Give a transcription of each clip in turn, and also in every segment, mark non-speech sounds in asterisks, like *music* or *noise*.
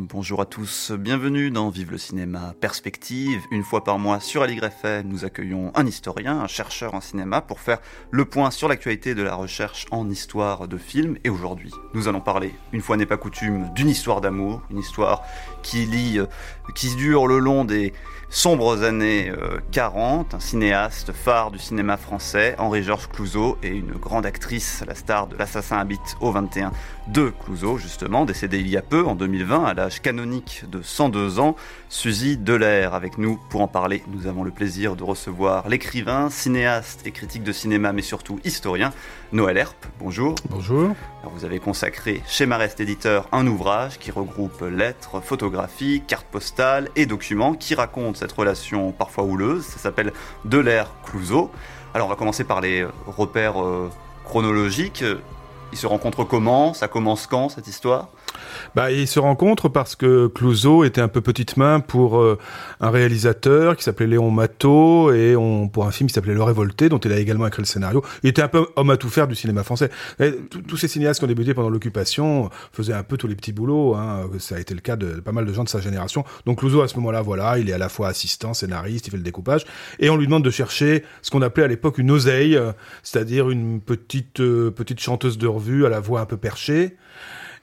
Bonjour à tous, bienvenue dans Vive le cinéma Perspective. Une fois par mois sur FM, nous accueillons un historien, un chercheur en cinéma pour faire le point sur l'actualité de la recherche en histoire de film. Et aujourd'hui, nous allons parler, une fois n'est pas coutume, d'une histoire d'amour, une histoire qui lie, euh, dure le long des sombres années 40, euh, un cinéaste phare du cinéma français, Henri-Georges Clouzot, et une grande actrice, la star de L'Assassin habite au 21 de Clouzot, justement, décédée il y a peu, en 2020, à canonique de 102 ans, Suzy Delair. Avec nous pour en parler, nous avons le plaisir de recevoir l'écrivain, cinéaste et critique de cinéma, mais surtout historien, Noël Herp. Bonjour. Bonjour. vous avez consacré chez Marest Éditeur un ouvrage qui regroupe lettres, photographies, cartes postales et documents qui racontent cette relation parfois houleuse. Ça s'appelle De l'air Clouseau. Alors on va commencer par les repères euh, chronologiques. Ils se rencontrent comment? Ça commence quand cette histoire? Bah, ils se rencontrent parce que Clouseau était un peu petite main pour euh, un réalisateur qui s'appelait Léon Matteau et on, pour un film qui s'appelait Le Révolté, dont il a également écrit le scénario. Il était un peu homme à tout faire du cinéma français. Tous ces cinéastes qui ont débuté pendant l'occupation faisaient un peu tous les petits boulots. Hein. Ça a été le cas de pas mal de gens de sa génération. Donc Clouseau, à ce moment-là, voilà, il est à la fois assistant, scénariste, il fait le découpage, et on lui demande de chercher ce qu'on appelait à l'époque une oseille, euh, c'est-à-dire une petite euh, petite chanteuse de revue à la voix un peu perchée.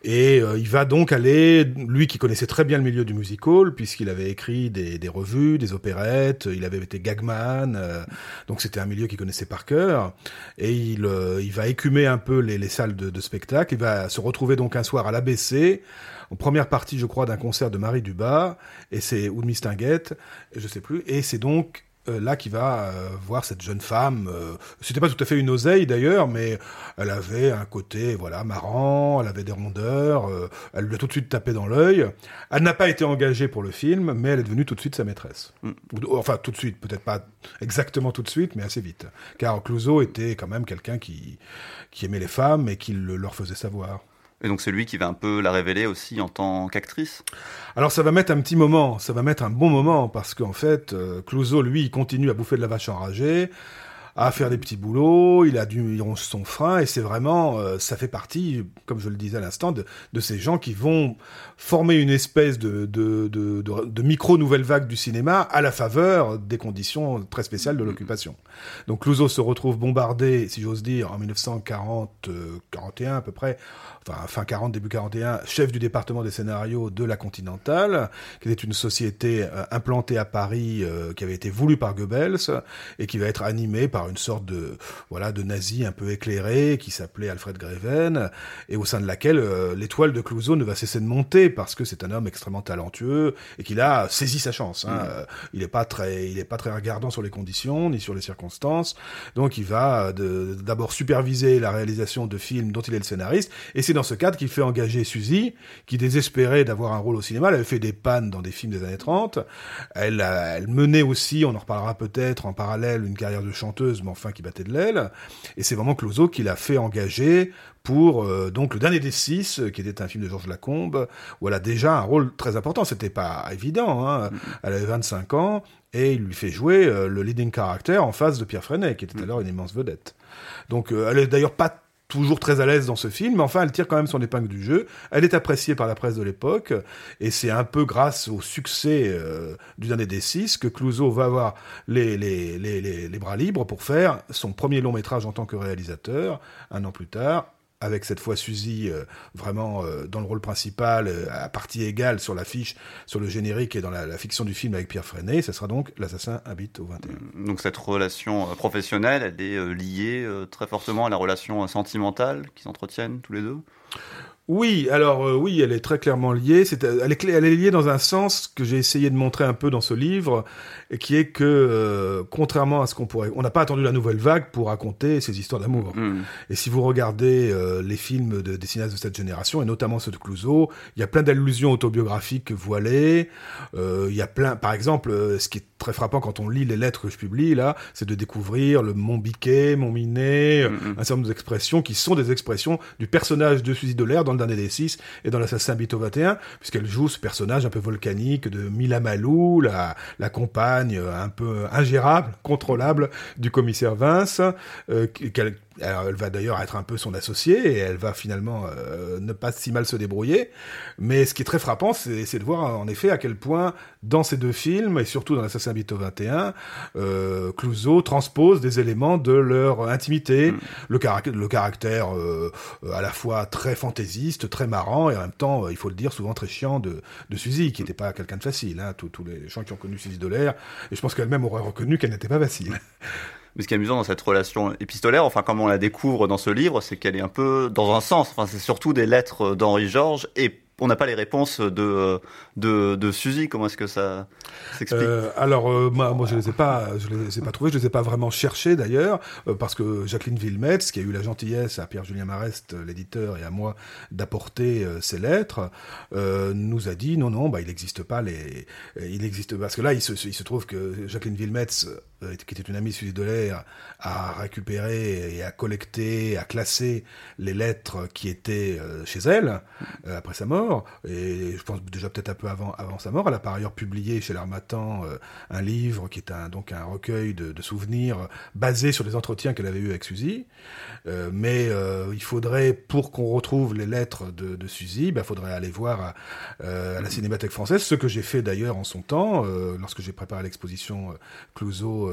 Et euh, il va donc aller, lui qui connaissait très bien le milieu du musical, puisqu'il avait écrit des, des, revues, des opérettes, il avait été gagman, euh, donc c'était un milieu qu'il connaissait par cœur. Et il, euh, il va écumer un peu les, les salles de, de, spectacle. Il va se retrouver donc un soir à l'ABC, en première partie, je crois, d'un concert de Marie Dubas, et c'est ou de Mistinguette, je sais plus. Et c'est donc euh, là qui va euh, voir cette jeune femme. Euh, c'était pas tout à fait une oseille d'ailleurs, mais elle avait un côté voilà marrant, elle avait des rondeurs, elle lui a tout de suite tapé dans l'œil. Elle n'a pas été engagée pour le film, mais elle est devenue tout de suite sa maîtresse. Mm. Enfin tout de suite, peut-être pas exactement tout de suite, mais assez vite. Car Clouseau était quand même quelqu'un qui qui aimait les femmes et qui le leur faisait savoir. Et donc c'est lui qui va un peu la révéler aussi en tant qu'actrice. Alors ça va mettre un petit moment, ça va mettre un bon moment, parce qu'en fait, euh, Clouseau, lui, il continue à bouffer de la vache enragée, à faire des petits boulots, il a du, ronge son frein, et c'est vraiment, euh, ça fait partie, comme je le disais à l'instant, de, de, ces gens qui vont former une espèce de, de, de, de micro nouvelle vague du cinéma à la faveur des conditions très spéciales de mm. l'occupation. Donc Clouseau se retrouve bombardé, si j'ose dire, en 1940, 41 à peu près, enfin fin 40, début 41, chef du département des scénarios de la Continentale, qui était une société euh, implantée à Paris, euh, qui avait été voulue par Goebbels, et qui va être animée par une sorte de voilà de nazi un peu éclairé qui s'appelait Alfred Greven et au sein de laquelle euh, l'étoile de Clouseau ne va cesser de monter parce que c'est un homme extrêmement talentueux et qu'il a saisi sa chance. Hein. Mm. il n'est pas très il est pas très regardant sur les conditions ni sur les circonstances. Donc il va d'abord superviser la réalisation de films dont il est le scénariste et c'est dans ce cadre qu'il fait engager Suzy qui désespérait d'avoir un rôle au cinéma. Elle avait fait des pannes dans des films des années 30. Elle, elle menait aussi, on en reparlera peut-être en parallèle, une carrière de chanteuse mais enfin qui battait de l'aile. Et c'est vraiment Clouseau qui l'a fait engager pour euh, donc le dernier des six, qui était un film de Georges Lacombe, où elle a déjà un rôle très important. C'était pas évident. Hein. Elle avait 25 ans et il lui fait jouer euh, le leading character en face de Pierre Freinet, qui était alors une immense vedette. Donc euh, elle est d'ailleurs pas toujours très à l'aise dans ce film, mais enfin, elle tire quand même son épingle du jeu. Elle est appréciée par la presse de l'époque, et c'est un peu grâce au succès euh, du dernier des six que Clouseau va avoir les, les, les, les, bras libres pour faire son premier long métrage en tant que réalisateur, un an plus tard, avec cette fois Suzy euh, vraiment euh, dans le rôle principal, euh, à partie égale sur l'affiche, sur le générique et dans la, fiction du film avec Pierre Freinet. Ce sera donc L'assassin habite au 21. Donc cette relation professionnelle, elle est liée très fortement à la relation sentimentale qu'ils entretiennent tous les deux? Oui, alors euh, oui, elle est très clairement liée. C'est, elle, est, elle est liée dans un sens que j'ai essayé de montrer un peu dans ce livre, et qui est que, euh, contrairement à ce qu'on pourrait, on n'a pas attendu la nouvelle vague pour raconter ces histoires d'amour. Mm. Et si vous regardez euh, les films de, des cinéastes de cette génération, et notamment ceux de Clouseau, il y a plein d'allusions autobiographiques voilées. Il y a plein, par exemple, ce qui est très frappant quand on lit les lettres que je publie là, c'est de découvrir le mon biquet, mon minet, mm, mm. un certain nombre d'expressions qui sont des expressions du personnage de Suzy Dolaire dans le dernier des six et dans l'assassin Bito 21, puisqu'elle joue ce personnage un peu volcanique de Mila Malou, la, la compagne un peu ingérable, contrôlable du commissaire Vince, euh, elle va d'ailleurs être un peu son associée et elle va finalement euh, ne pas si mal se débrouiller. Mais ce qui est très frappant, c'est de voir en effet à quel point dans ces deux films et surtout dans Assassin Bito 21, euh, Clouseau transpose des éléments de leur intimité, mm. le, caractère, le caractère euh, à la fois très fantaisiste, très marrant et en même temps, il faut le dire, souvent très chiant de, de Suzy, qui n'était pas quelqu'un de facile. Hein, tous, les gens qui ont connu Suzy Dolaire, et je pense qu'elle-même aurait reconnu qu'elle n'était pas facile. Mais ce qui est amusant dans cette relation épistolaire, enfin comme on la découvre dans ce livre, c'est qu'elle est un peu dans un sens. Enfin, c'est surtout des lettres d'Henri Georges et on n'a pas les réponses de de, de Suzy. Comment est-ce que ça s'explique? Euh, Alors euh, moi, je les ai pas, je les ai pas trouvés, je les ai pas vraiment cherchés d'ailleurs, euh, parce que Jacqueline Villemets, qui a eu la gentillesse à Pierre-Julien Marest, l'éditeur, et à moi d'apporter ces lettres, nous a dit non non, bah il n'existe pas les, il existe parce que là il se, il se trouve que Jacqueline Villemets qui était une amie Suzy Delair, a récupéré et a collecté, a classé les lettres qui étaient chez elle après sa mort et je pense déjà peut-être un peu avant, sa mort. Elle a par ailleurs publié chez l'Armatan euh, un livre qui est un, donc un recueil de, souvenirs basé sur les entretiens qu'elle avait eus avec Suzy. Euh, mais euh, il faudrait, pour qu'on retrouve les lettres de, de Suzy, il bah, faudrait aller voir à, la Cinémathèque française, ce que j'ai fait d'ailleurs en son temps, lorsque j'ai préparé l'exposition Clouseau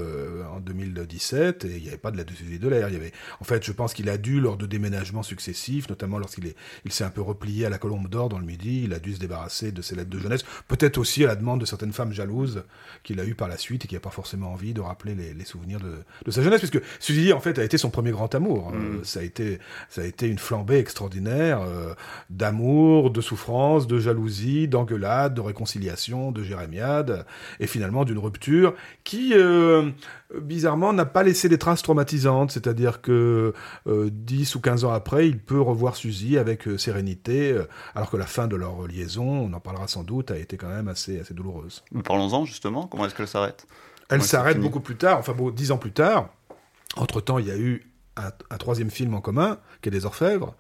en 2017, et il n'y avait pas de lettres de Suzy Delair. Il y avait, en fait, je pense qu'il a dû, lors de déménagements successifs, notamment lorsqu'il il s'est un peu replié à la Colombe d'Or dans le Midi, il a dû se débarrasser de ses lettres de jeunesse, peut-être aussi à la demande de certaines femmes jalouses qu'il a eues par la suite et qui n'a pas forcément envie de rappeler les, souvenirs de, sa jeunesse, puisque Suzy, en fait, a été son premier grand amour. Mm. Euh, ça, a été, ça a été une flambée extraordinaire euh, d'amour, de souffrance, de jalousie, d'engueulade, de réconciliation, de jérémiade, et finalement d'une rupture qui... Euh, bizarrement, n'a pas laissé des traces traumatisantes. C'est-à-dire que euh, 10 ou 15 ans après, il peut revoir Suzy avec euh, sérénité, euh, alors que la fin de leur liaison, on en parlera sans doute, a été quand même assez, assez douloureuse. Parlons-en justement, comment est-ce qu'elle s'arrête? Elle s'arrête beaucoup plus tard, enfin bon, 10 ans plus tard. Entre-temps, il y a eu un, troisième film en commun, qui est des Orfèvres,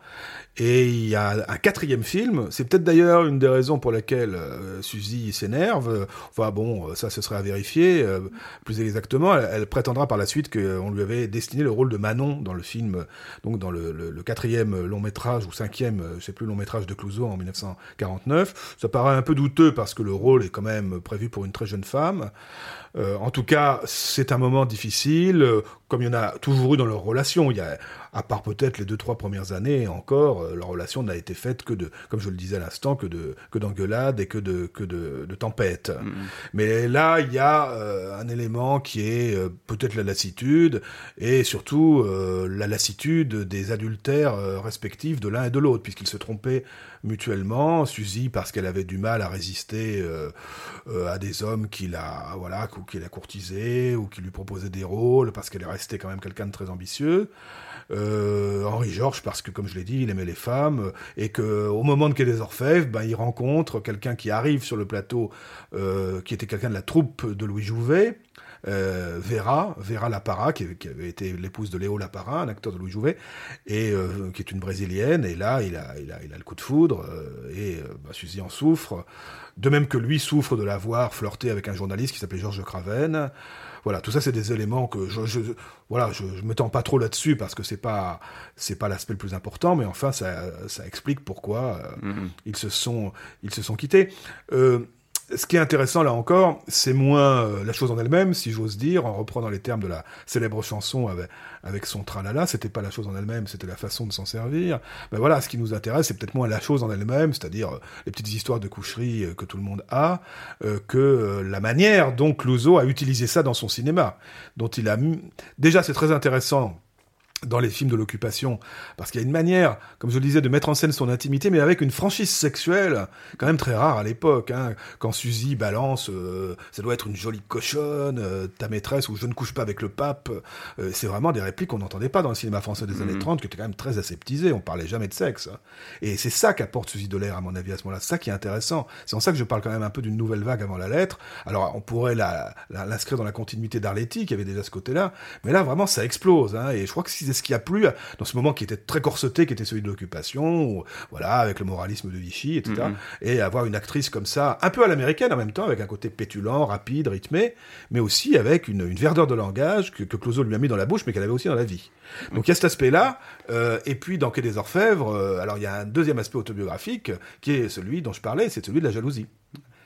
et il y a un quatrième film. C'est peut-être d'ailleurs une des raisons pour lesquelles euh, Suzy s'énerve. Enfin bon, ça ce serait à vérifier. Euh, plus exactement, elle, prétendra par la suite qu'on lui avait destiné le rôle de Manon dans le film, donc dans le, quatrième long métrage ou cinquième, je sais plus long métrage de Clouseau en 1949. Ça paraît un peu douteux parce que le rôle est quand même prévu pour une très jeune femme. Euh, en tout cas, c'est un moment difficile, euh, comme il y en a toujours eu dans leur relation. À part peut-être les deux trois premières années encore, euh, leur relation n'a été faite que de, comme je le disais à l'instant, que de que d'engueulades et que de que de, de tempêtes. Mm-hmm. Mais là, il y a un élément qui est peut-être la lassitude et surtout la lassitude des adultères respectifs de l'un et de l'autre, puisqu'ils se trompaient mutuellement. Suzy parce qu'elle avait du mal à résister à des hommes qui la voilà ou qui la courtisé, ou qui lui proposait des rôles, parce qu'elle est restée quand même quelqu'un de très ambitieux. Euh, Henri Georges, parce que, comme je l'ai dit, il aimait les femmes, et que au moment de Quai des Orfèvres, ben, il rencontre quelqu'un qui arrive sur le plateau, euh, qui était quelqu'un de la troupe de Louis Jouvet, euh, Vera, Vera Lapara, qui, avait été l'épouse de Léo Lapara, un acteur de Louis Jouvet, et euh, qui est une brésilienne. Et là, il a, il a, il a le coup de foudre, euh, et bah, Suzy en souffre. De même que lui souffre de l'avoir flirté avec un journaliste qui s'appelait Georges Craven. Voilà, tout ça c'est des éléments que je, je voilà, je, je m'étends pas trop là-dessus parce que c'est pas c'est pas l'aspect le plus important, mais enfin ça, ça explique pourquoi mm-hmm. ils se sont ils se sont quittés. Euh, ce qui est intéressant là encore, c'est moins euh, la chose en elle-même, si j'ose dire, en reprenant les termes de la célèbre chanson avec, avec son tralala, c'était pas la chose en elle-même, c'était la façon de s'en servir. Ben voilà, ce qui nous intéresse, c'est peut-être moins la chose en elle-même, c'est-à-dire euh, les petites histoires de coucherie euh, que tout le monde a, que la manière dont Clouseau a utilisé ça dans son cinéma, dont il a déjà c'est très intéressant dans les films de l'occupation, parce qu'il y a une manière, comme je le disais, de mettre en scène son intimité, mais avec une franchise sexuelle, quand même très rare à l'époque. Hein. Quand Suzy balance, euh, ça doit être une jolie cochonne, euh, ta maîtresse, ou je ne couche pas avec le pape, euh, c'est vraiment des répliques qu'on n'entendait pas dans le cinéma français des années 30, mhm. qui était quand même très aseptisé, on parlait jamais de sexe. Hein. Et c'est ça qu'apporte Suzy Dolaire, à mon avis, à ce moment-là, c'est ça qui est intéressant. C'est en ça que je parle quand même un peu d'une nouvelle vague avant la lettre. Alors, on pourrait l'inscrire la, dans la continuité d'Arletty, qui avait déjà ce côté-là, mais là, vraiment, ça explose. Hein. Et je crois que ce c'est ce qui a plu dans ce moment qui était très corseté, qui était celui de l'occupation, voilà, avec le moralisme de Vichy, etc. Mm-hmm. Et avoir une actrice comme ça, un peu à l'américaine en même temps, avec un côté pétulant, rapide, rythmé, mais aussi avec une, une verdeur de langage que, que Clouseau lui a mis dans la bouche, mais qu'elle avait aussi dans la vie. Donc il y a cet aspect-là. Euh, et puis dans Quai des Orfèvres, euh, alors il y a un deuxième aspect autobiographique qui est celui dont je parlais, c'est celui de la jalousie.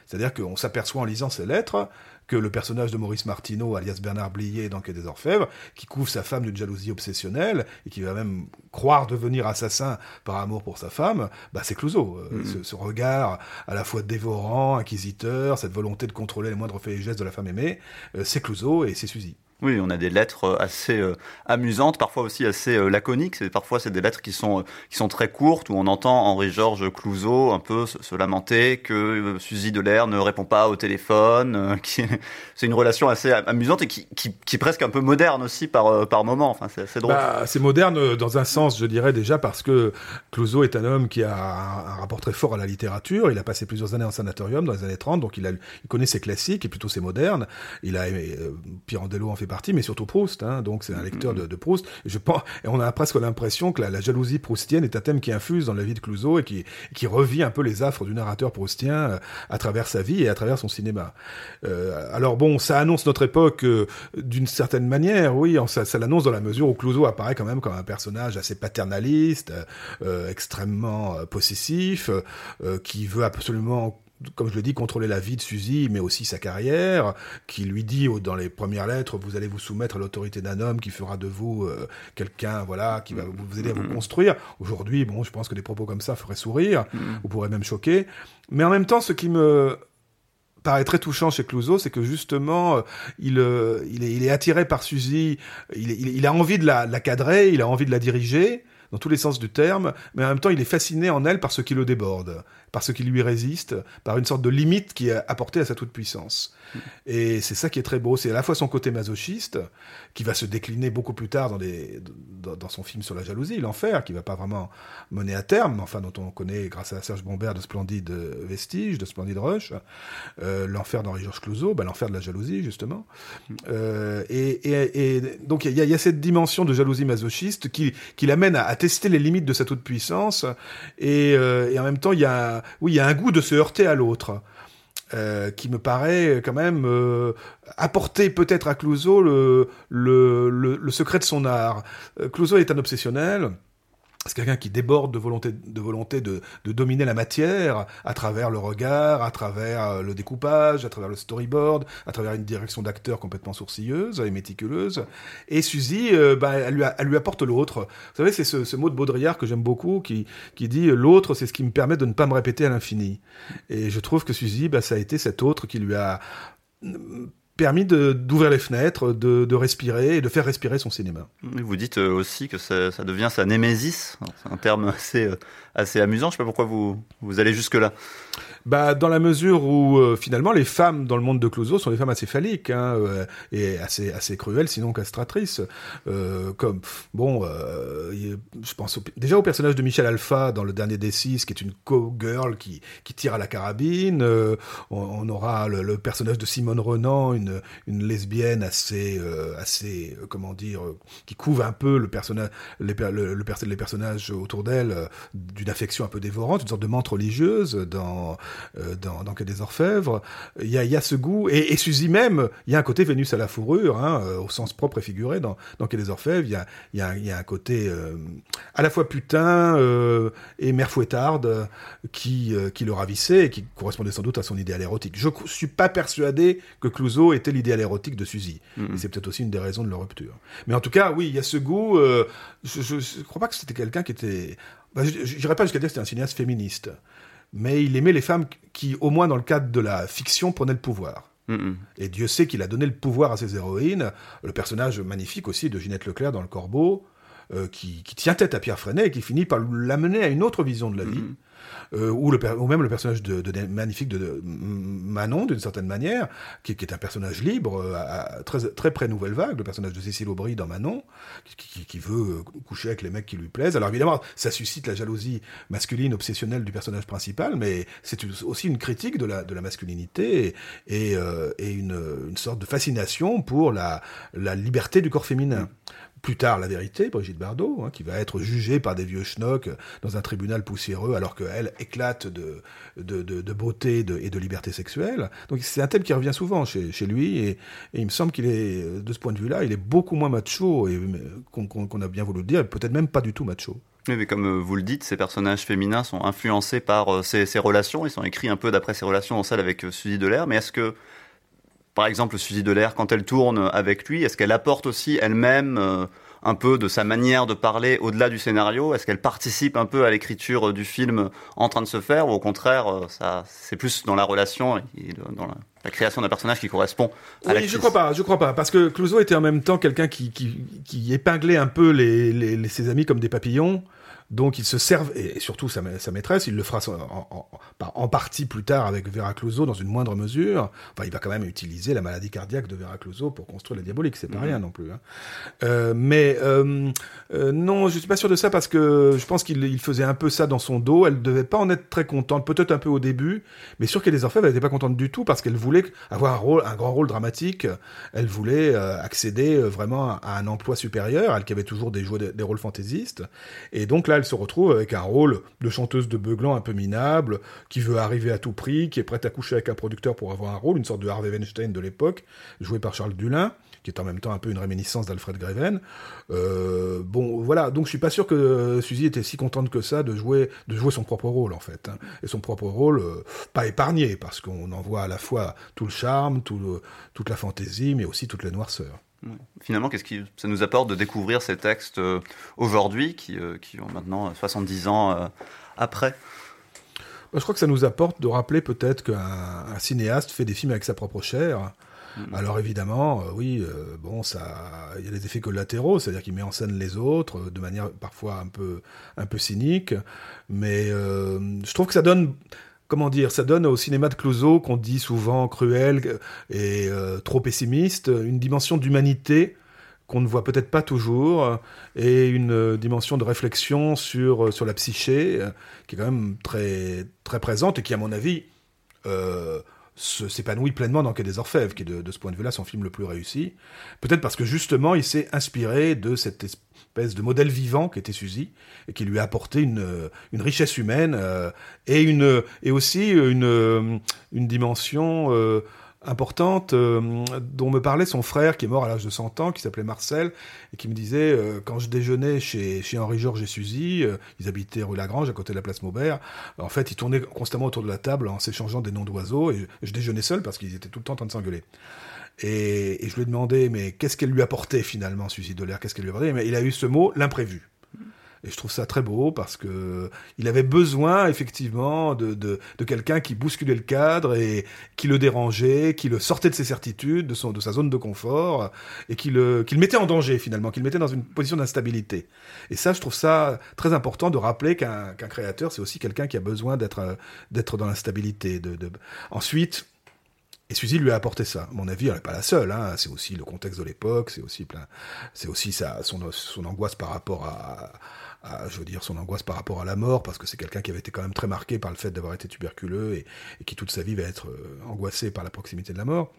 C'est-à-dire qu'on s'aperçoit en lisant ces lettres que le personnage de Maurice Martineau, alias Bernard Blier dans Quai des Orfèvres, qui couvre sa femme d'une jalousie obsessionnelle et qui va même croire devenir assassin par amour pour sa femme, bah c'est Clouseau. Euh, mm-hmm. ce, regard à la fois dévorant, inquisiteur, cette volonté de contrôler les moindres faits et gestes de la femme aimée, c'est Clouseau et c'est Suzy. Oui, on a des lettres euh, assez euh, amusantes, parfois aussi assez euh, laconiques. Parfois c'est des lettres qui sont qui sont très courtes où on entend Henri-Georges Clouzot un peu se, lamenter que Suzy Delair ne répond pas au téléphone. *laughs* c'est une relation assez amusante et qui, qui, est presque un peu moderne aussi par par moment. Enfin, c'est assez drôle. Bah, c'est moderne dans un sens, je dirais déjà parce que Clouzot est un homme qui a un, rapport très fort à la littérature. Il a passé plusieurs années en sanatorium dans les années 30, donc il a il connaît ses classiques et plutôt ses modernes. Il a aimé en fait partie, mais surtout Proust. Hein, donc c'est un lecteur de, de, Proust. Et je pense, et on a presque l'impression que la, la, jalousie proustienne est un thème qui infuse dans la vie de Clouseau et qui, qui revit un peu les affres du narrateur proustien euh, à travers sa vie et à travers son cinéma. Euh, alors bon, ça annonce notre époque euh, d'une certaine manière, oui, ça, ça l'annonce dans la mesure où Clouseau apparaît quand même comme un personnage assez paternaliste, euh, extrêmement possessif, qui veut absolument comme je le dis, contrôler la vie de Suzy, mais aussi sa carrière, qui lui dit dans les premières lettres, vous allez vous soumettre à l'autorité d'un homme qui fera de vous euh, quelqu'un, voilà, qui va vous aider à vous mm-hmm. construire. Aujourd'hui, bon, je pense que des propos comme ça feraient sourire, mm-hmm. ou pourraient même choquer. Mais en même temps, ce qui me paraît très touchant chez Clouseau, c'est que justement, euh, il, euh, il, est, il, est, attiré par Suzy, il, il, a envie de la, la cadrer, il a envie de la diriger, dans tous les sens du terme, mais en même temps, il est fasciné en elle par ce qui le déborde par ce qui lui résiste, par une sorte de limite qui est apportée à sa toute-puissance. Et c'est ça qui est très beau, c'est à la fois son côté masochiste, qui va se décliner beaucoup plus tard dans, les, dans, son film sur la jalousie, L'Enfer, qui va pas vraiment mener à terme, enfin dont on connaît grâce à Serge Bombert de splendides vestiges, de splendides rush, euh, L'Enfer d'Henri-Georges Clouzot, ben, l'enfer de la jalousie justement. Euh, et, donc il y, a cette dimension de jalousie masochiste qui, qui l'amène à, à, tester les limites de sa toute-puissance, et, euh, et en même temps il y a oui, il y a un goût de se heurter à l'autre. Euh, qui me paraît quand même euh, apporter peut-être à Clouseau le, secret de son art. Euh, Clouseau est un obsessionnel, c'est quelqu'un qui déborde de volonté de volonté de, de, dominer la matière à travers le regard, à travers euh, le découpage, à travers le storyboard, à travers une direction d'acteur complètement sourcilleuse et méticuleuse. Et Suzy, euh, bah, elle, lui elle lui apporte l'autre. Vous savez, c'est ce, ce, mot de Baudrillard que j'aime beaucoup, qui, qui dit l'autre, c'est ce qui me permet de ne pas me répéter à l'infini. Et je trouve que Suzy, bah, ça a été cet autre qui lui a permis d'ouvrir les fenêtres, de, respirer et de faire respirer son cinéma. Vous dites euh, aussi que ça, devient sa némésis. C'est un terme assez, euh, assez amusant. Je sais pas pourquoi vous, vous allez jusque-là. Bah, dans la mesure où euh, finalement les femmes dans le monde de Clouseau sont des femmes assez phalliques hein, euh, et assez assez cruelles, sinon castratrices. Euh, comme bon, je pense déjà au personnage de Michel Alpha dans le dernier des six, qui est une co-girl qui qui tire à la carabine. On, aura le, personnage de Simone Renan, une une lesbienne assez assez comment dire, qui couvre un peu le personnage les, le, le, les personnages autour d'elle d'une affection un peu dévorante, une sorte de menthe religieuse dans euh, dans, dans des Orfèvres. Il y a, il y a ce goût, et, et Suzy même, il y a un côté Vénus à la fourrure, hein, euh, au sens propre et figuré dans, dans Quai des Orfèvres. Il y a, il y a, il y a un côté euh, à la fois putain euh, et mère fouettarde qui, qui le ravissait et qui correspondait sans doute à son idéal érotique. Je suis pas persuadé que Clouseau était l'idéal érotique de Suzy. Mm-hmm. Et c'est peut-être aussi une des raisons de leur rupture. Mais en tout cas, oui, il y a ce goût. je, je, je crois pas que c'était quelqu'un qui était. Bah, J'irais pas jusqu'à dire que c'était un cinéaste féministe mais il aimait les femmes qui, au moins dans le cadre de la fiction, prenaient le pouvoir. Et Dieu sait qu'il a donné le pouvoir à ses héroïnes. Le personnage magnifique aussi de Ginette Leclerc dans Le Corbeau, euh, qui, qui, tient tête à Pierre Freinet et qui finit par l'amener à une autre vision de la vie euh, ou, le, ou même le personnage de, magnifique de, Manon, d'une certaine manière, qui, est un personnage libre, euh, à, très, très pré-nouvelle vague, le personnage de Cécile Aubry dans Manon, qui, veut euh, coucher avec les mecs qui lui plaisent. Alors évidemment, ça suscite la jalousie masculine obsessionnelle du personnage principal, mais c'est aussi une critique de la, de la masculinité et, une, sorte de fascination pour la, la liberté du corps féminin plus tard la vérité, Brigitte Bardot, hein, qui va être jugée par des vieux schnocks dans un tribunal poussiéreux, alors qu'elle éclate de, beauté et de liberté sexuelle. Donc c'est un thème qui revient souvent chez, lui, et, il me semble qu'il est, de ce point de vue-là, il est beaucoup moins macho, et qu'on a bien voulu le dire, peut-être même pas du tout macho. Oui, mais comme euh, vous le dites, ces personnages féminins sont influencés par euh, ces, relations, ils sont écrits un peu d'après ces relations en celle avec euh, Suzy Delair, mais est-ce que par exemple, Suzy Delair, quand elle tourne avec lui, est-ce qu'elle apporte aussi elle-même euh, un peu de sa manière de parler au-delà du scénario? Est-ce qu'elle participe un peu à l'écriture du film en train de se faire Ou au contraire, euh, ça, c'est plus dans la relation et dans la, création d'un personnage qui correspond à oui, je crois pas, je crois pas, parce que Clouseau était en même temps quelqu'un qui, qui, épinglait un peu les, ses amis comme des papillons. Donc il se servent, et surtout sa, maîtresse, il le fera en, partie plus tard avec Vera Clouseau dans une moindre mesure. Enfin, il va quand même utiliser la maladie cardiaque de Vera Clouseau pour construire la diabolique, c'est pas mhm. rien non plus. Hein. Euh, mais euh, euh, non, je suis pas sûr de ça parce que je pense qu'il faisait un peu ça dans son dos. Elle devait pas en être très contente, peut-être un peu au début, mais sûr qu'elle les orfèvres, elle n'était pas contente du tout parce qu'elle voulait avoir un, rôle, un grand rôle dramatique. Elle voulait accéder vraiment à un emploi supérieur, elle qui avait toujours des, des, des rôles fantaisistes. Et donc là, elle se retrouve avec un rôle de chanteuse de beuglant un peu minable, qui veut arriver à tout prix, qui est prête à coucher avec un producteur pour avoir un rôle, une sorte de Harvey Weinstein de l'époque, joué par Charles Dulin qui est en même temps un peu une réminiscence d'Alfred Greven. Euh, bon, voilà, donc je suis pas sûr que Suzy était si contente que ça de jouer, de jouer son propre rôle en fait, hein. et son propre rôle euh, pas épargné parce qu'on en voit à la fois tout le charme, tout toute la fantaisie, mais aussi toute la noirceur. Finalement, qu'est-ce que ça nous apporte de découvrir ces textes euh, aujourd'hui, qui, euh, qui, ont maintenant 70 ans euh, après? Bah, Je crois que ça nous apporte de rappeler peut-être qu'un cinéaste fait des films avec sa propre chair. Mm-hmm. Alors évidemment, oui, bon, ça, il y a des effets collatéraux, c'est-à-dire qu'il met en scène les autres de manière parfois un peu, un peu cynique, mais je trouve que ça donne, comment dire, ça donne au cinéma de Clouseau, qu'on dit souvent cruel et euh, trop pessimiste, une dimension d'humanité qu'on ne voit peut-être pas toujours, et une euh, dimension de réflexion sur, euh, la psyché, qui est quand même très, très présente, et qui, à mon avis, s'épanouit pleinement dans Quai des Orfèvres, qui est de, de ce point de vue-là son film le plus réussi. Peut-être parce que justement, il s'est inspiré de cette espèce de modèle vivant qui était Suzy, et qui lui a apporté une, une richesse humaine, euh, et, une, et aussi une, une dimension... Euh, importante euh, dont me parlait son frère qui est mort à l'âge de 100 ans, qui s'appelait Marcel, et qui me disait, euh, quand je déjeunais chez, chez Henri-Georges et Suzy, euh, ils habitaient rue Lagrange, à côté de la place Maubert, en fait, ils tournaient constamment autour de la table en s'échangeant des noms d'oiseaux, et je, déjeunais seul parce qu'ils étaient tout le temps en train de s'engueuler. Et, et, je lui ai demandé, mais qu'est-ce qu'elle lui apportait finalement, Suzy Dolaire Qu'est-ce qu'elle lui apportait? Mais il a eu ce mot, l'imprévu. Et je trouve ça très beau parce que il avait besoin effectivement de, de, de quelqu'un qui bousculait le cadre et qui le dérangeait, qui le sortait de ses certitudes, de, son, de sa zone de confort et qui le, qui le mettait en danger finalement, qui le mettait dans une position d'instabilité. Et ça, je trouve ça très important de rappeler qu'un qu'un créateur, c'est aussi quelqu'un qui a besoin d'être dans l'instabilité. Ensuite, et Suzy lui a apporté ça. À mon avis, elle n'est pas la seule. Hein. C'est aussi le contexte de l'époque, c'est aussi plein, c'est aussi sa, son, son angoisse par rapport à, je veux dire, son angoisse par rapport à la mort, parce que c'est quelqu'un qui avait été quand même très marqué par le fait d'avoir été tuberculeux et, qui toute sa vie va être euh, angoissé par la proximité de la mort.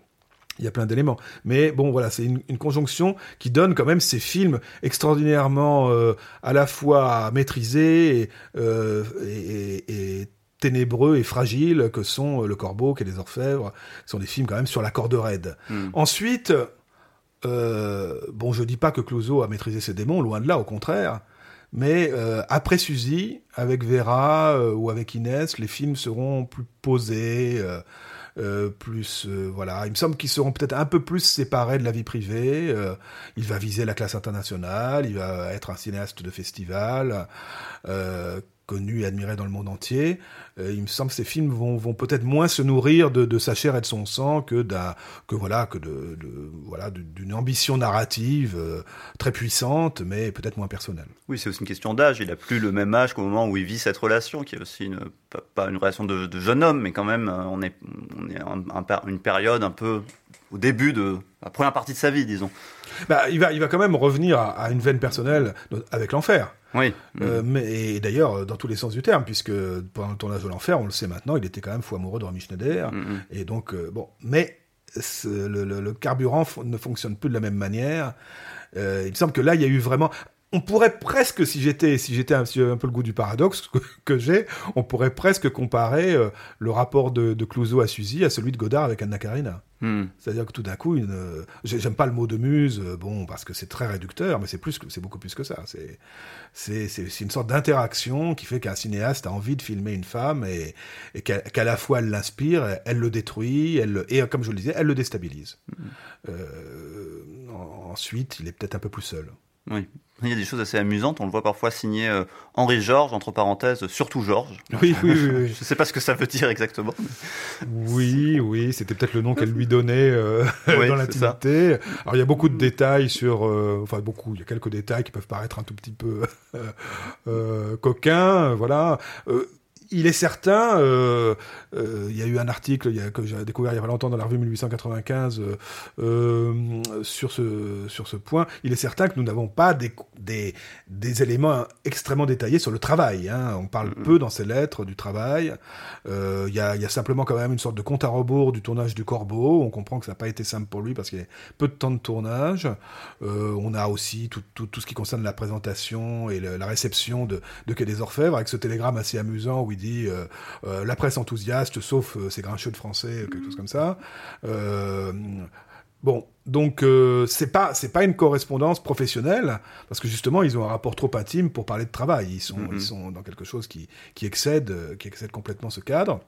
Il y a plein d'éléments. Mais bon, voilà, c'est une, conjonction qui donne quand même ces films extraordinairement euh, à la fois maîtrisés euh, et, et, ténébreux et fragiles que sont Le Corbeau, et les Orfèvres, qui sont des films quand même sur la corde raide. Hmm. Ensuite, bon, je dis pas que Clouseau a maîtrisé ses démons, loin de là, au contraire. Mais euh, après Suzy, avec Vera euh, ou avec Inès, les films seront plus posés, euh, plus voilà. Il me semble qu'ils seront peut-être un peu plus séparés de la vie privée. il va viser la classe internationale, il va être un cinéaste de festival connu et admiré dans le monde entier. Euh, il me semble que ces films vont, vont peut-être moins se nourrir de, de, sa chair et de son sang que que voilà que de, de voilà d'une ambition narrative euh, très puissante, mais peut-être moins personnelle. Oui, c'est aussi une question d'âge. Il a plus le même âge qu'au moment où il vit cette relation, qui est aussi une, pas, une relation de, jeune homme, mais quand même euh, on est on est un, une période un peu au début de la première partie de sa vie, disons. Bah, il va, il va quand même revenir à, à une veine personnelle avec l'enfer. Oui. Euh, mais et d'ailleurs dans tous les sens du terme, puisque pendant le tournage de l'enfer, on le sait maintenant, il était quand même fou amoureux de Romy Schneider. Mm, mm. Et donc euh, bon, mais le, carburant ne fonctionne plus de la même manière. Euh, il me semble que là, il y a eu vraiment on pourrait presque, si j'étais, si j'étais un, un, peu le goût du paradoxe que, j'ai, on pourrait presque comparer euh, le rapport de, de Clouseau à Suzy à celui de Godard avec Anna Karina. Hmm. C'est-à-dire que tout d'un coup, une, j'aime pas le mot de muse, euh, bon, parce que c'est très réducteur, mais c'est plus, c'est beaucoup plus que ça. C'est, c'est, c'est, une sorte d'interaction qui fait qu'un cinéaste a envie de filmer une femme et, et qu'à, la fois elle l'inspire, elle le détruit, elle, et comme je le disais, elle le déstabilise. Hmm. Euh, ensuite, il est peut-être un peu plus seul. Oui. Il y a des choses assez amusantes. On le voit parfois signer euh, Henri Georges, entre parenthèses, surtout Georges. Oui, oui, oui. *laughs* Je ne sais pas ce que ça veut dire exactement. Oui, oui, c'était peut-être le nom qu'elle lui donnait euh, *laughs* dans l'intimité. Alors il y a beaucoup de détails sur, euh, enfin beaucoup, il y a quelques détails qui peuvent paraître un tout petit peu *laughs* coquins, voilà il est certain, euh, euh, il y a eu un article il y a, que j'ai découvert il y a pas longtemps dans la revue 1895 euh, sur, ce, sur ce point, il est certain que nous n'avons pas des, des, des, éléments extrêmement détaillés sur le travail. Hein. On parle mm-hmm. peu dans ces lettres du travail. Il y, a, y, a, simplement quand même une sorte de compte à rebours du tournage du Corbeau. On comprend que ça n'a pas été simple pour lui parce qu'il y a peu de temps de tournage. on a aussi tout, tout, tout, ce qui concerne la présentation et le, la réception de, de Quai des Orfèvres avec ce télégramme assez amusant où il dit euh, euh, la presse enthousiaste, sauf euh, ces grincheux de français, quelque chose comme ça. Bon, donc c'est pas c'est pas une correspondance professionnelle parce que justement ils ont un rapport trop intime pour parler de travail. Ils sont mm-hmm. ils sont dans quelque chose qui qui excède qui excède complètement ce cadre.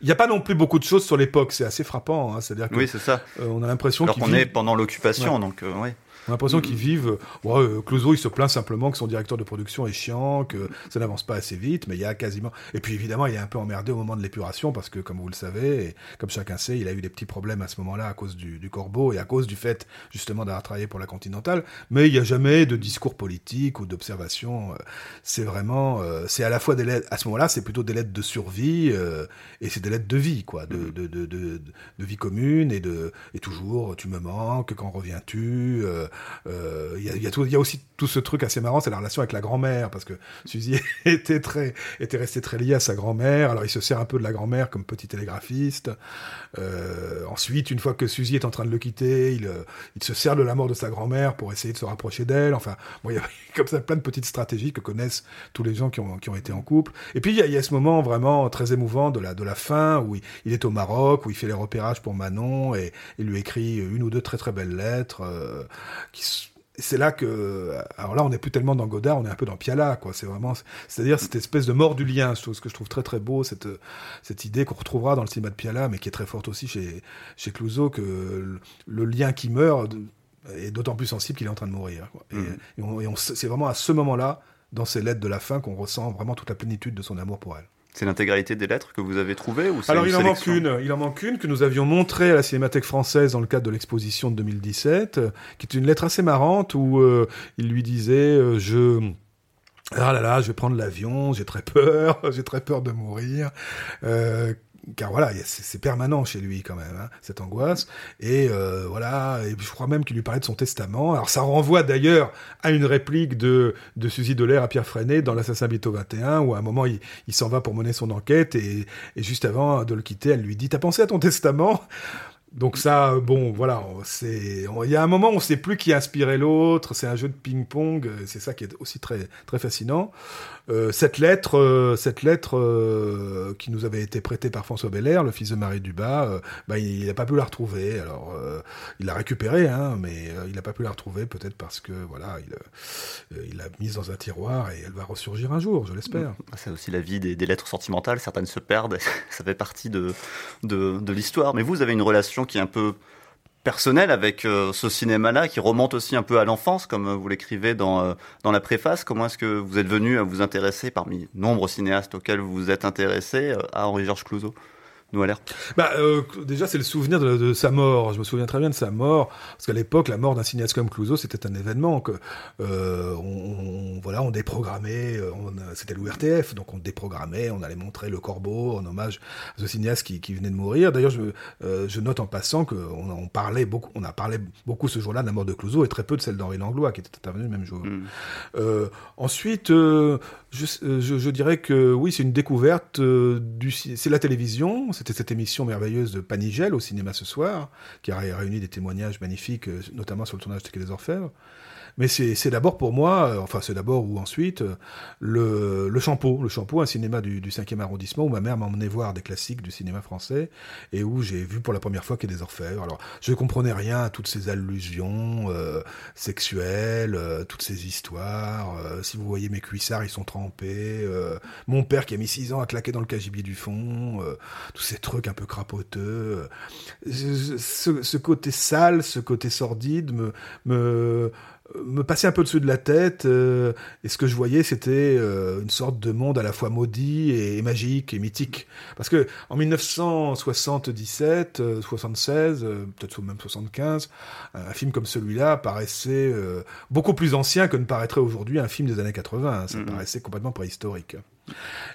Il n'y a pas non plus beaucoup de choses sur l'époque, c'est assez frappant. Hein. C'est-à-dire que oui, c'est ça. on a l'impression qu'on est pendant l'occupation, donc oui. On a l'impression qu'ils vivent. Ouais, euh, Clouseau, il se plaint simplement que son directeur de production est chiant, que ça n'avance pas assez vite, mais il y a quasiment. Et puis évidemment, il est un peu emmerdé au moment de l'épuration parce que, comme vous le savez, et comme chacun sait, il a eu des petits problèmes à ce moment-là à cause du, du, Corbeau et à cause du fait justement d'avoir travaillé pour la Continentale. Mais il n'y a jamais de discours politique ou d'observation. Euh, c'est vraiment, euh, c'est à la fois des lettres. À ce moment-là, c'est plutôt des lettres de survie et c'est des lettres de vie, quoi, de, de, de, de vie commune et de et toujours, tu me manques, quand reviens-tu euh, il y, a, y, a y, a, aussi tout ce truc assez marrant, c'est la relation avec la grand-mère, parce que *laughs* Suzy *laughs* était très, était restée très liée à sa grand-mère. Alors il se sert un peu de la grand-mère comme petit télégraphiste. Euh, ensuite, une fois que Suzy est en train de le quitter, il, euh, il se sert de la mort de sa grand-mère pour essayer de se rapprocher d'elle. Enfin, bon, il y a *laughs* comme ça plein de petites stratégies que connaissent tous les gens qui ont, qui ont été en couple. Et puis il y, il y a ce moment vraiment très émouvant de la, de la fin où il, est au Maroc, où il fait les repérages pour Manon et il lui écrit une ou deux très très belles lettres euh, qui c'est là que, alors là, on n'est plus tellement dans Godard, on est un peu dans Piala, quoi. C'est vraiment, c'est-à-dire cette espèce de mort du lien, ce que je trouve très très beau, cette cette idée qu'on retrouvera dans le cinéma de Piala, mais qui est très forte aussi chez chez Clouseau, que le, lien qui meurt est d'autant plus sensible qu'il est en train de mourir. Quoi. Et, mmh. et, on c'est vraiment à ce moment-là, dans ces lettres de la fin, qu'on ressent vraiment toute la plénitude de son amour pour elle. C'est l'intégralité des lettres que vous avez trouvées ou Alors il en manque une, il en manque une que nous avions montrée à la Cinémathèque française dans le cadre de l'exposition de 2017, qui est une lettre assez marrante où euh, il lui disait euh, je ah là là, je vais prendre l'avion, j'ai très peur, *laughs* j'ai très peur de mourir. Car voilà, c'est permanent chez lui quand même, hein, cette angoisse. Et euh, voilà, et je crois même qu'il lui parlait de son testament. Alors ça renvoie d'ailleurs à une réplique de, de Suzy Delair à Pierre Freinet dans l'Assassin Bito 21, où à un moment il, il s'en va pour mener son enquête, et, et juste avant de le quitter, elle lui dit « T'as pensé à ton testament ?» Donc ça, bon, voilà, c'est, il y a un moment on sait plus qui a inspiré l'autre. C'est un jeu de ping-pong. C'est ça qui est aussi très très fascinant. Euh, cette lettre, euh, cette lettre euh, qui nous avait été prêtée par François Belair, le fils de Marie Dubas, bah, il n'a pas pu la retrouver. Alors, il l'a récupérée, hein, mais il n'a pas pu la retrouver, peut-être parce que voilà, il, l'a mise dans un tiroir et elle va ressurgir un jour, je l'espère. C'est aussi la vie des, des, lettres sentimentales. Certaines se perdent. *laughs* ça fait partie de de, de l'histoire. Mais vous avez une relation qui est un peu personnelle avec euh, ce cinéma-là, qui remonte aussi un peu à l'enfance, comme euh, vous l'écrivez dans, euh, dans la préface. Comment est-ce que vous êtes venu à vous intéresser, parmi nombreux cinéastes auxquels vous vous êtes intéressé, à Henri-Georges Clouzot nous bah, euh, Déjà, c'est le souvenir de, de, sa mort. Je me souviens très bien de sa mort, parce qu'à l'époque, la mort d'un cinéaste comme Clouseau, c'était un événement. Que, euh, on, voilà, on déprogrammait, euh, c'était l'URTF, donc on déprogrammait, on allait montrer Le Corbeau en hommage à ce cinéaste qui, qui venait de mourir. D'ailleurs, je, euh, je, note en passant qu'on on parlait beaucoup, on a parlé beaucoup ce jour-là de la mort de Clouseau et très peu de celle d'Henri Langlois, qui était intervenu le même jour. Mm. Ensuite, je, je, je, dirais que oui, c'est une découverte du, c'est la télévision, c'était cette émission merveilleuse de Panigel au cinéma ce soir, qui a réuni des témoignages magnifiques, notamment sur le tournage de Quai des Orfèvres. Mais c'est d'abord pour moi, euh, enfin c'est d'abord ou ensuite, euh, le, le Champeau. Le Champeau, un cinéma du, du 5e arrondissement où ma mère m'a emmené voir des classiques du cinéma français et où j'ai vu pour la première fois qu'il y a des orfèvres. Alors je comprenais rien à toutes ces allusions euh, sexuelles, toutes ces histoires. si vous voyez mes cuissards, ils sont trempés. mon père qui a mis 6 ans à claquer dans le cagibier du fond. tous ces trucs un peu crapoteux. Ce, ce, côté sale, ce côté sordide me... me me passait un peu dessus de la tête euh, et ce que je voyais c'était euh, une sorte de monde à la fois maudit et, magique et mythique. Parce que en 1977 76 euh, peut-être même 75 un film comme celui-là paraissait beaucoup plus ancien que ne paraîtrait aujourd'hui un film des années 80 ça mm-hmm. paraissait complètement préhistorique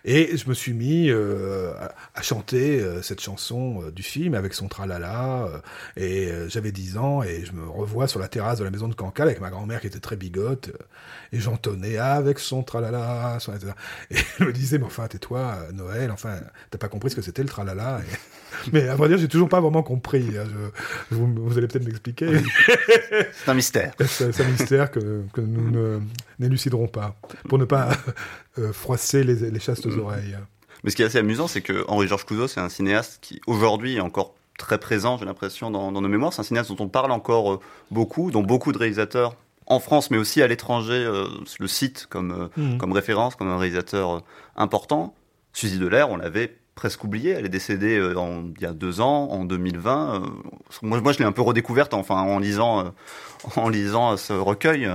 et je me suis mis euh, à, chanter euh, cette chanson euh, du film avec son tralala. et j'avais 10 ans et je me revois sur la terrasse de la maison de Cancale avec ma grand-mère qui était très bigote. et j'entonnais avec son tralala. Et je me disais, mais enfin, tais-toi, Noël, enfin, t'as pas compris ce que c'était le tralala. *laughs* Mais à vrai dire, j'ai toujours pas vraiment compris. Hein, vous, allez peut-être m'expliquer. C'est un mystère. *laughs* C'est un mystère que, que nous n'éluciderons pas. Pour ne pas froisser les, les chastes mm. oreilles. Mais ce qui est assez amusant, c'est que Henri-Georges Clouzot, c'est un cinéaste qui, aujourd'hui, est encore très présent, j'ai l'impression, dans, nos mémoires. C'est un cinéaste dont on parle encore euh, beaucoup, dont beaucoup de réalisateurs en France, mais aussi à l'étranger, euh, le citent comme, mm. comme référence, comme un réalisateur important. Suzy Delair, on l'avait presque oubliée. Elle est décédée il y a deux ans, en 2020. moi, moi, je l'ai un peu redécouverte, enfin, en lisant, en lisant ce recueil.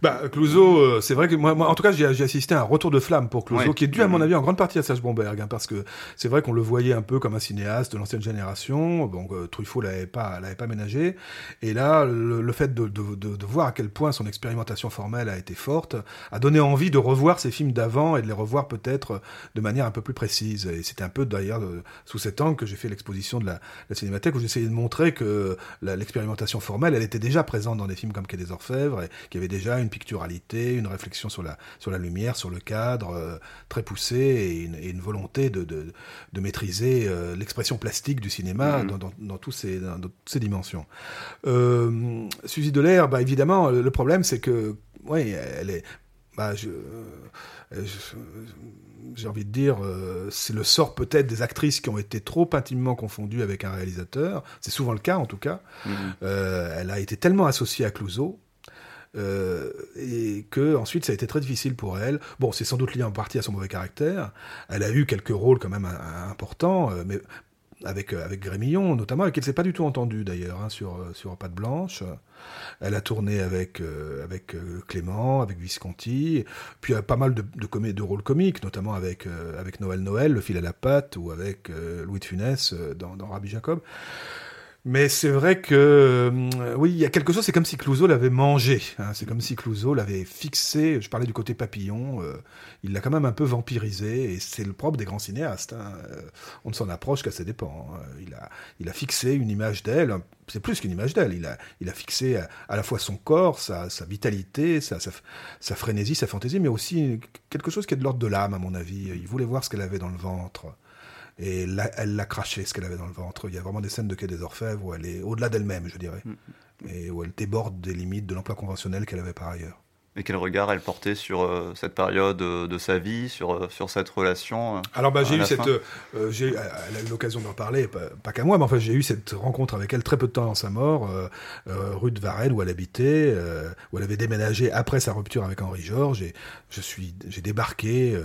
Bah, Clouseau, euh, c'est vrai que moi, moi, en tout cas, j'ai assisté à un retour de flamme pour Clouseau, qui est dû, à mon avis, en grande partie à Serge Bomberg, hein, parce que c'est vrai qu'on le voyait un peu comme un cinéaste de l'ancienne génération. Bon, euh, Truffaut l'avait pas, l'avait pas ménagé. Et là, le, fait de, de, de, de, voir à quel point son expérimentation formelle a été forte, a donné envie de revoir ses films d'avant et de les revoir peut-être de manière un peu plus précise. Et c'était un peu d'ailleurs sous cet angle que j'ai fait l'exposition de la, la, cinémathèque, où j'essayais de montrer que l'expérimentation formelle, elle était déjà présente dans des films comme Quai des Orfèvres, et qu'il y avait déjà une une picturalité, une réflexion sur la, sur la lumière, sur le cadre, euh, très poussée, et une, volonté de, de, de maîtriser euh, l'expression plastique du cinéma mm-hmm. dans, dans, tous ces, dans, toutes ces dimensions. Euh, Suzy Delair, bah, évidemment, le problème, c'est que, ouais, elle est... Bah, je, j'ai envie de dire, c'est le sort peut-être des actrices qui ont été trop intimement confondues avec un réalisateur. C'est souvent le cas, en tout cas. Mm-hmm. elle a été tellement associée à Clouseau euh, et que ensuite ça a été très difficile pour elle. Bon, c'est sans doute lié en partie à son mauvais caractère. Elle a eu quelques rôles quand même euh, importants, euh, mais avec avec Grémillon notamment, avec qui elle s'est pas du tout entendue d'ailleurs hein, sur sur Pâte Blanche. Elle a tourné avec avec Clément, avec Visconti, puis pas mal de de, de rôles comiques, notamment avec avec Noël Noël, Le fil à la patte, ou avec Louis de Funès dans, dans Rabbi Jacob. Mais c'est vrai que euh, oui, il y a quelque chose. C'est comme si Clouseau l'avait mangé. Hein, c'est comme si Clouseau l'avait fixé. Je parlais du côté papillon. Euh, il l'a quand même un peu vampirisé. Et c'est le propre des grands cinéastes. Hein. Euh, on ne s'en approche qu'à ses dépens. Hein. Il a, il a fixé une image d'elle. C'est plus qu'une image d'elle. Il a, il a fixé à, la fois son corps, sa, sa vitalité, sa, sa, sa, frénésie, sa fantaisie, mais aussi quelque chose qui est de l'ordre de l'âme, à mon avis. Il voulait voir ce qu'elle avait dans le ventre et elle l'a craché ce qu'elle avait dans le ventre. Il y a vraiment des scènes de Quai des Orfèvres où elle est au-delà d'elle-même, je dirais, mm. et où elle déborde des limites de l'emploi conventionnel qu'elle avait par ailleurs. Et quel regard elle portait sur euh, cette période euh, de sa vie, sur, euh, sur cette relation Alors bah, j'ai eu cette, j'ai, elle a eu l'occasion d'en parler, pas, qu'à moi, mais enfin j'ai eu cette rencontre avec elle très peu de temps avant sa mort, rue de Varennes où elle habitait, où elle avait déménagé après sa rupture avec Henri Georges. Et je suis, j'ai débarqué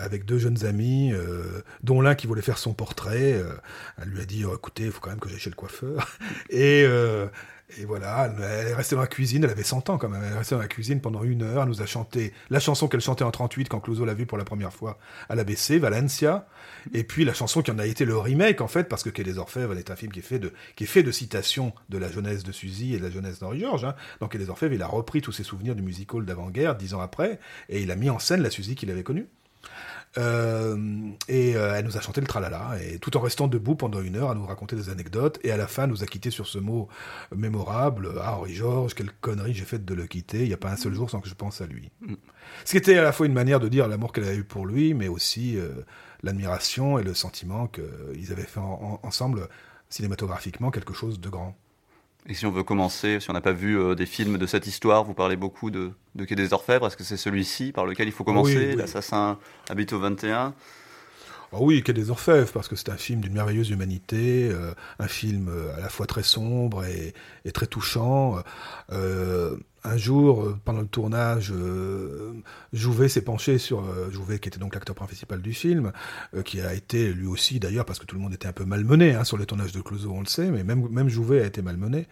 avec deux jeunes amis, dont l'un qui voulait faire son portrait. elle lui a dit, oh, écoutez, il faut quand même que j'aille chez le coiffeur. *laughs* et et voilà, elle est restée dans la cuisine, elle avait 100 ans quand même, elle est restée dans la cuisine pendant une heure, elle nous a chanté la chanson qu'elle chantait en 38 quand Clouseau l'a vue pour la première fois à l'ABC, Valencia, et puis la chanson qui en a été le remake en fait, parce que Quai des Orfèvres est un film qui est fait de, qui est fait de citations de la jeunesse de Suzy et de la jeunesse d'Henri Georges. Hein. Donc Quai des Orfèvres, il a repris tous ses souvenirs du musical d'avant-guerre, dix ans après, et il a mis en scène la Suzy qu'il avait connue. Euh, et euh, elle nous a chanté le tralala, et tout en restant debout pendant une heure à nous raconter des anecdotes, et à la fin nous a quitté sur ce mot mémorable Ah, Henri Georges, quelle connerie j'ai faite de le quitter, il n'y a pas un seul jour sans que je pense à lui. Mm. Ce qui était à la fois une manière de dire l'amour qu'elle avait eu pour lui, mais aussi euh, l'admiration et le sentiment qu'ils avaient fait ensemble cinématographiquement quelque chose de grand. Et si on veut commencer, si on n'a pas vu euh, des films de cette histoire, vous parlez beaucoup de, de Quai des Orfèvres. Est-ce que c'est celui-ci par lequel il faut commencer? L'assassin habite au 21 ah oui, Quai des Orfèvres, parce que c'est un film d'une merveilleuse humanité, euh, un film euh, à la fois très sombre et, très touchant. Euh, un jour, pendant le tournage, Jouvet s'est penché sur Jouvet, qui était donc l'acteur principal du film, qui a été lui aussi d'ailleurs, parce que tout le monde était un peu malmené hein, sur le tournage de Clouseau, on le sait, mais même Jouvet a été malmené.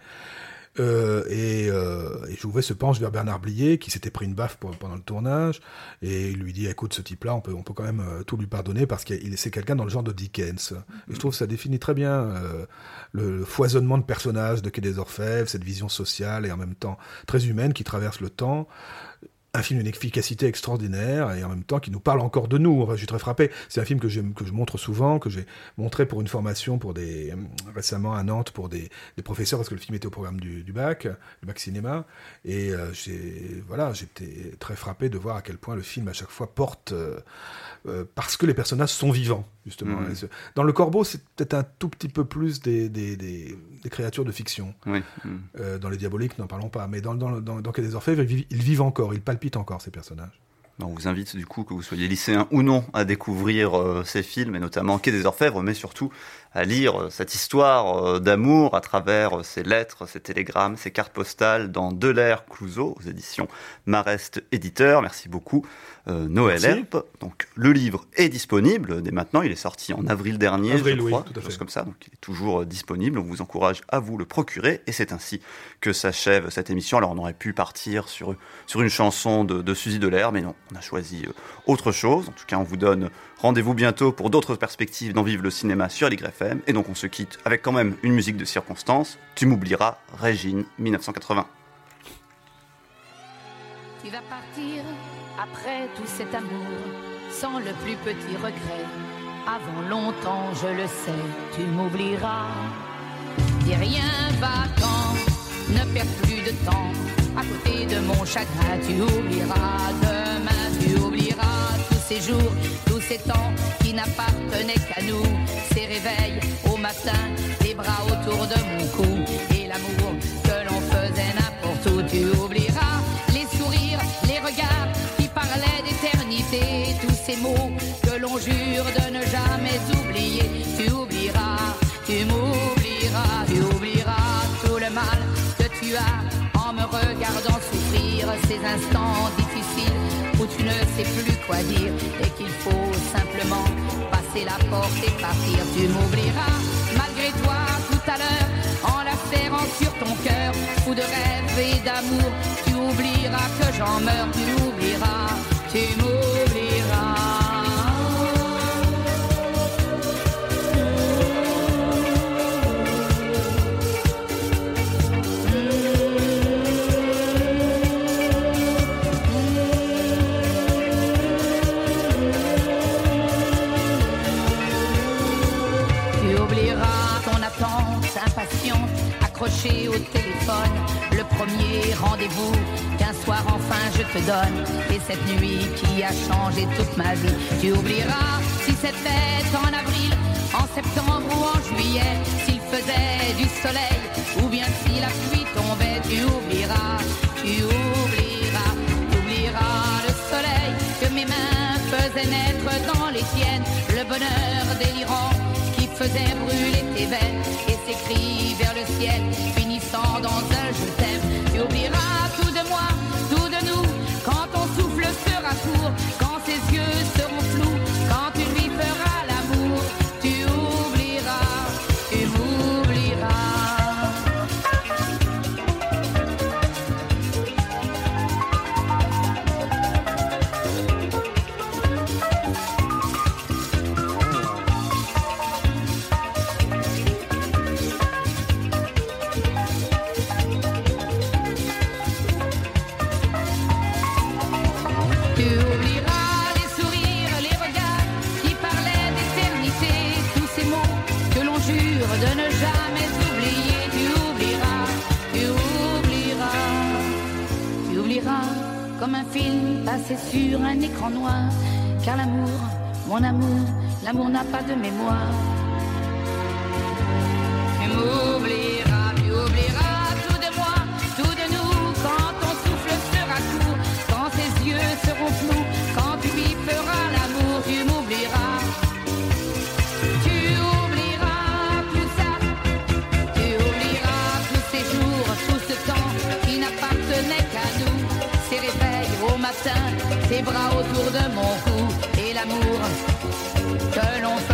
Euh, et, euh, et Jouvet se penche vers Bernard Blier, qui s'était pris une baffe pendant le tournage, et il lui dit écoute, ce type-là, on peut, on peut quand même euh, tout lui pardonner parce qu'il c'est quelqu'un dans le genre de Dickens. Et je trouve que ça définit très bien euh, le, foisonnement de personnages de Quai des Orfèvres, cette vision sociale et en même temps très humaine qui traverse le temps un film d'une efficacité extraordinaire et en même temps qui nous parle encore de nous. je suis très frappé. C'est un film que, je montre souvent, que j'ai montré pour une formation pour des euh, récemment à Nantes pour des, professeurs parce que le film était au programme du, bac, du bac cinéma. Et euh, j'ai voilà, j'étais très frappé de voir à quel point le film à chaque fois porte euh parce que les personnages sont vivants justement. Mmh. Dans le Corbeau, c'est peut-être un tout petit peu plus des, des, des, des créatures de fiction. Oui. Mmh. Euh, dans les Diaboliques, n'en parlons pas. Mais dans, dans, dans, dans des Orfèvres, ils vivent, ils vivent encore, ils palpitent encore ces personnages. On vous invite du coup, que vous soyez lycéen ou non, à découvrir euh, ces films, et notamment Quai des Orfèvres, mais surtout à lire euh, cette histoire euh, d'amour à travers ces lettres, ces télégrammes, ces cartes postales dans Delair Clouseau, aux éditions Marest Éditeur. Merci beaucoup. Euh, Noël Herp. Donc le livre est disponible dès maintenant. Il est sorti en avril dernier, je crois, oui, chose comme ça. Donc il est toujours euh, disponible. On vous encourage à vous le procurer. Et c'est ainsi que s'achève cette émission. Alors on aurait pu partir sur sur une chanson de, de Suzy Delair, mais non, on a choisi euh, autre chose. En tout cas, on vous donne rendez-vous bientôt pour d'autres perspectives d'en vivre le cinéma sur l'YFM. Et donc on se quitte avec quand même une musique de circonstance. Tu m'oublieras, Régine, 1980. Tu vas partir après tout cet amour, sans le plus petit regret, avant longtemps, je le sais, tu m'oublieras. Dis rien va quand, ne perds plus de temps. À côté de mon chagrin, tu oublieras. Demain, tu oublieras ces jours, tous ces temps qui n'appartenaient qu'à nous. Ces réveils au matin, les bras autour de mon cou et l'amour que l'on faisait n'importe où. Tu oublieras les sourires, les regards tous ces mots que l'on jure de ne jamais oublier. Tu oublieras, tu m'oublieras, tu oublieras tout le mal que tu as en me regardant souffrir ces instants où tu ne sais plus quoi dire et qu'il faut simplement passer la porte et partir. Tu m'oublieras malgré toi tout à l'heure en la serrant sur ton cœur, fou de rêve et d'amour. Tu oublieras que j'en meurs, tu oublieras, tu m'oublieras. Au téléphone. Le premier rendez-vous qu'un soir enfin je te donne. Et cette nuit qui a changé toute ma vie. Tu oublieras si c'était en avril, en septembre ou en juillet. S'il faisait du soleil ou bien si la pluie tombait. Tu oublieras, tu oublieras, tu oublieras le soleil que mes mains faisaient naître dans les tiennes. Le bonheur délirant qui faisait brûler tes veines et ses cris vers le ciel dans un je t'aime. Tu oublieras tout de moi, tout de nous, quand ton souffle sera court, quand ses yeux comme un film passé sur un écran noir. Car l'amour, mon amour, l'amour n'a pas de mémoire. bras autour de mon cou et l'amour que l'on.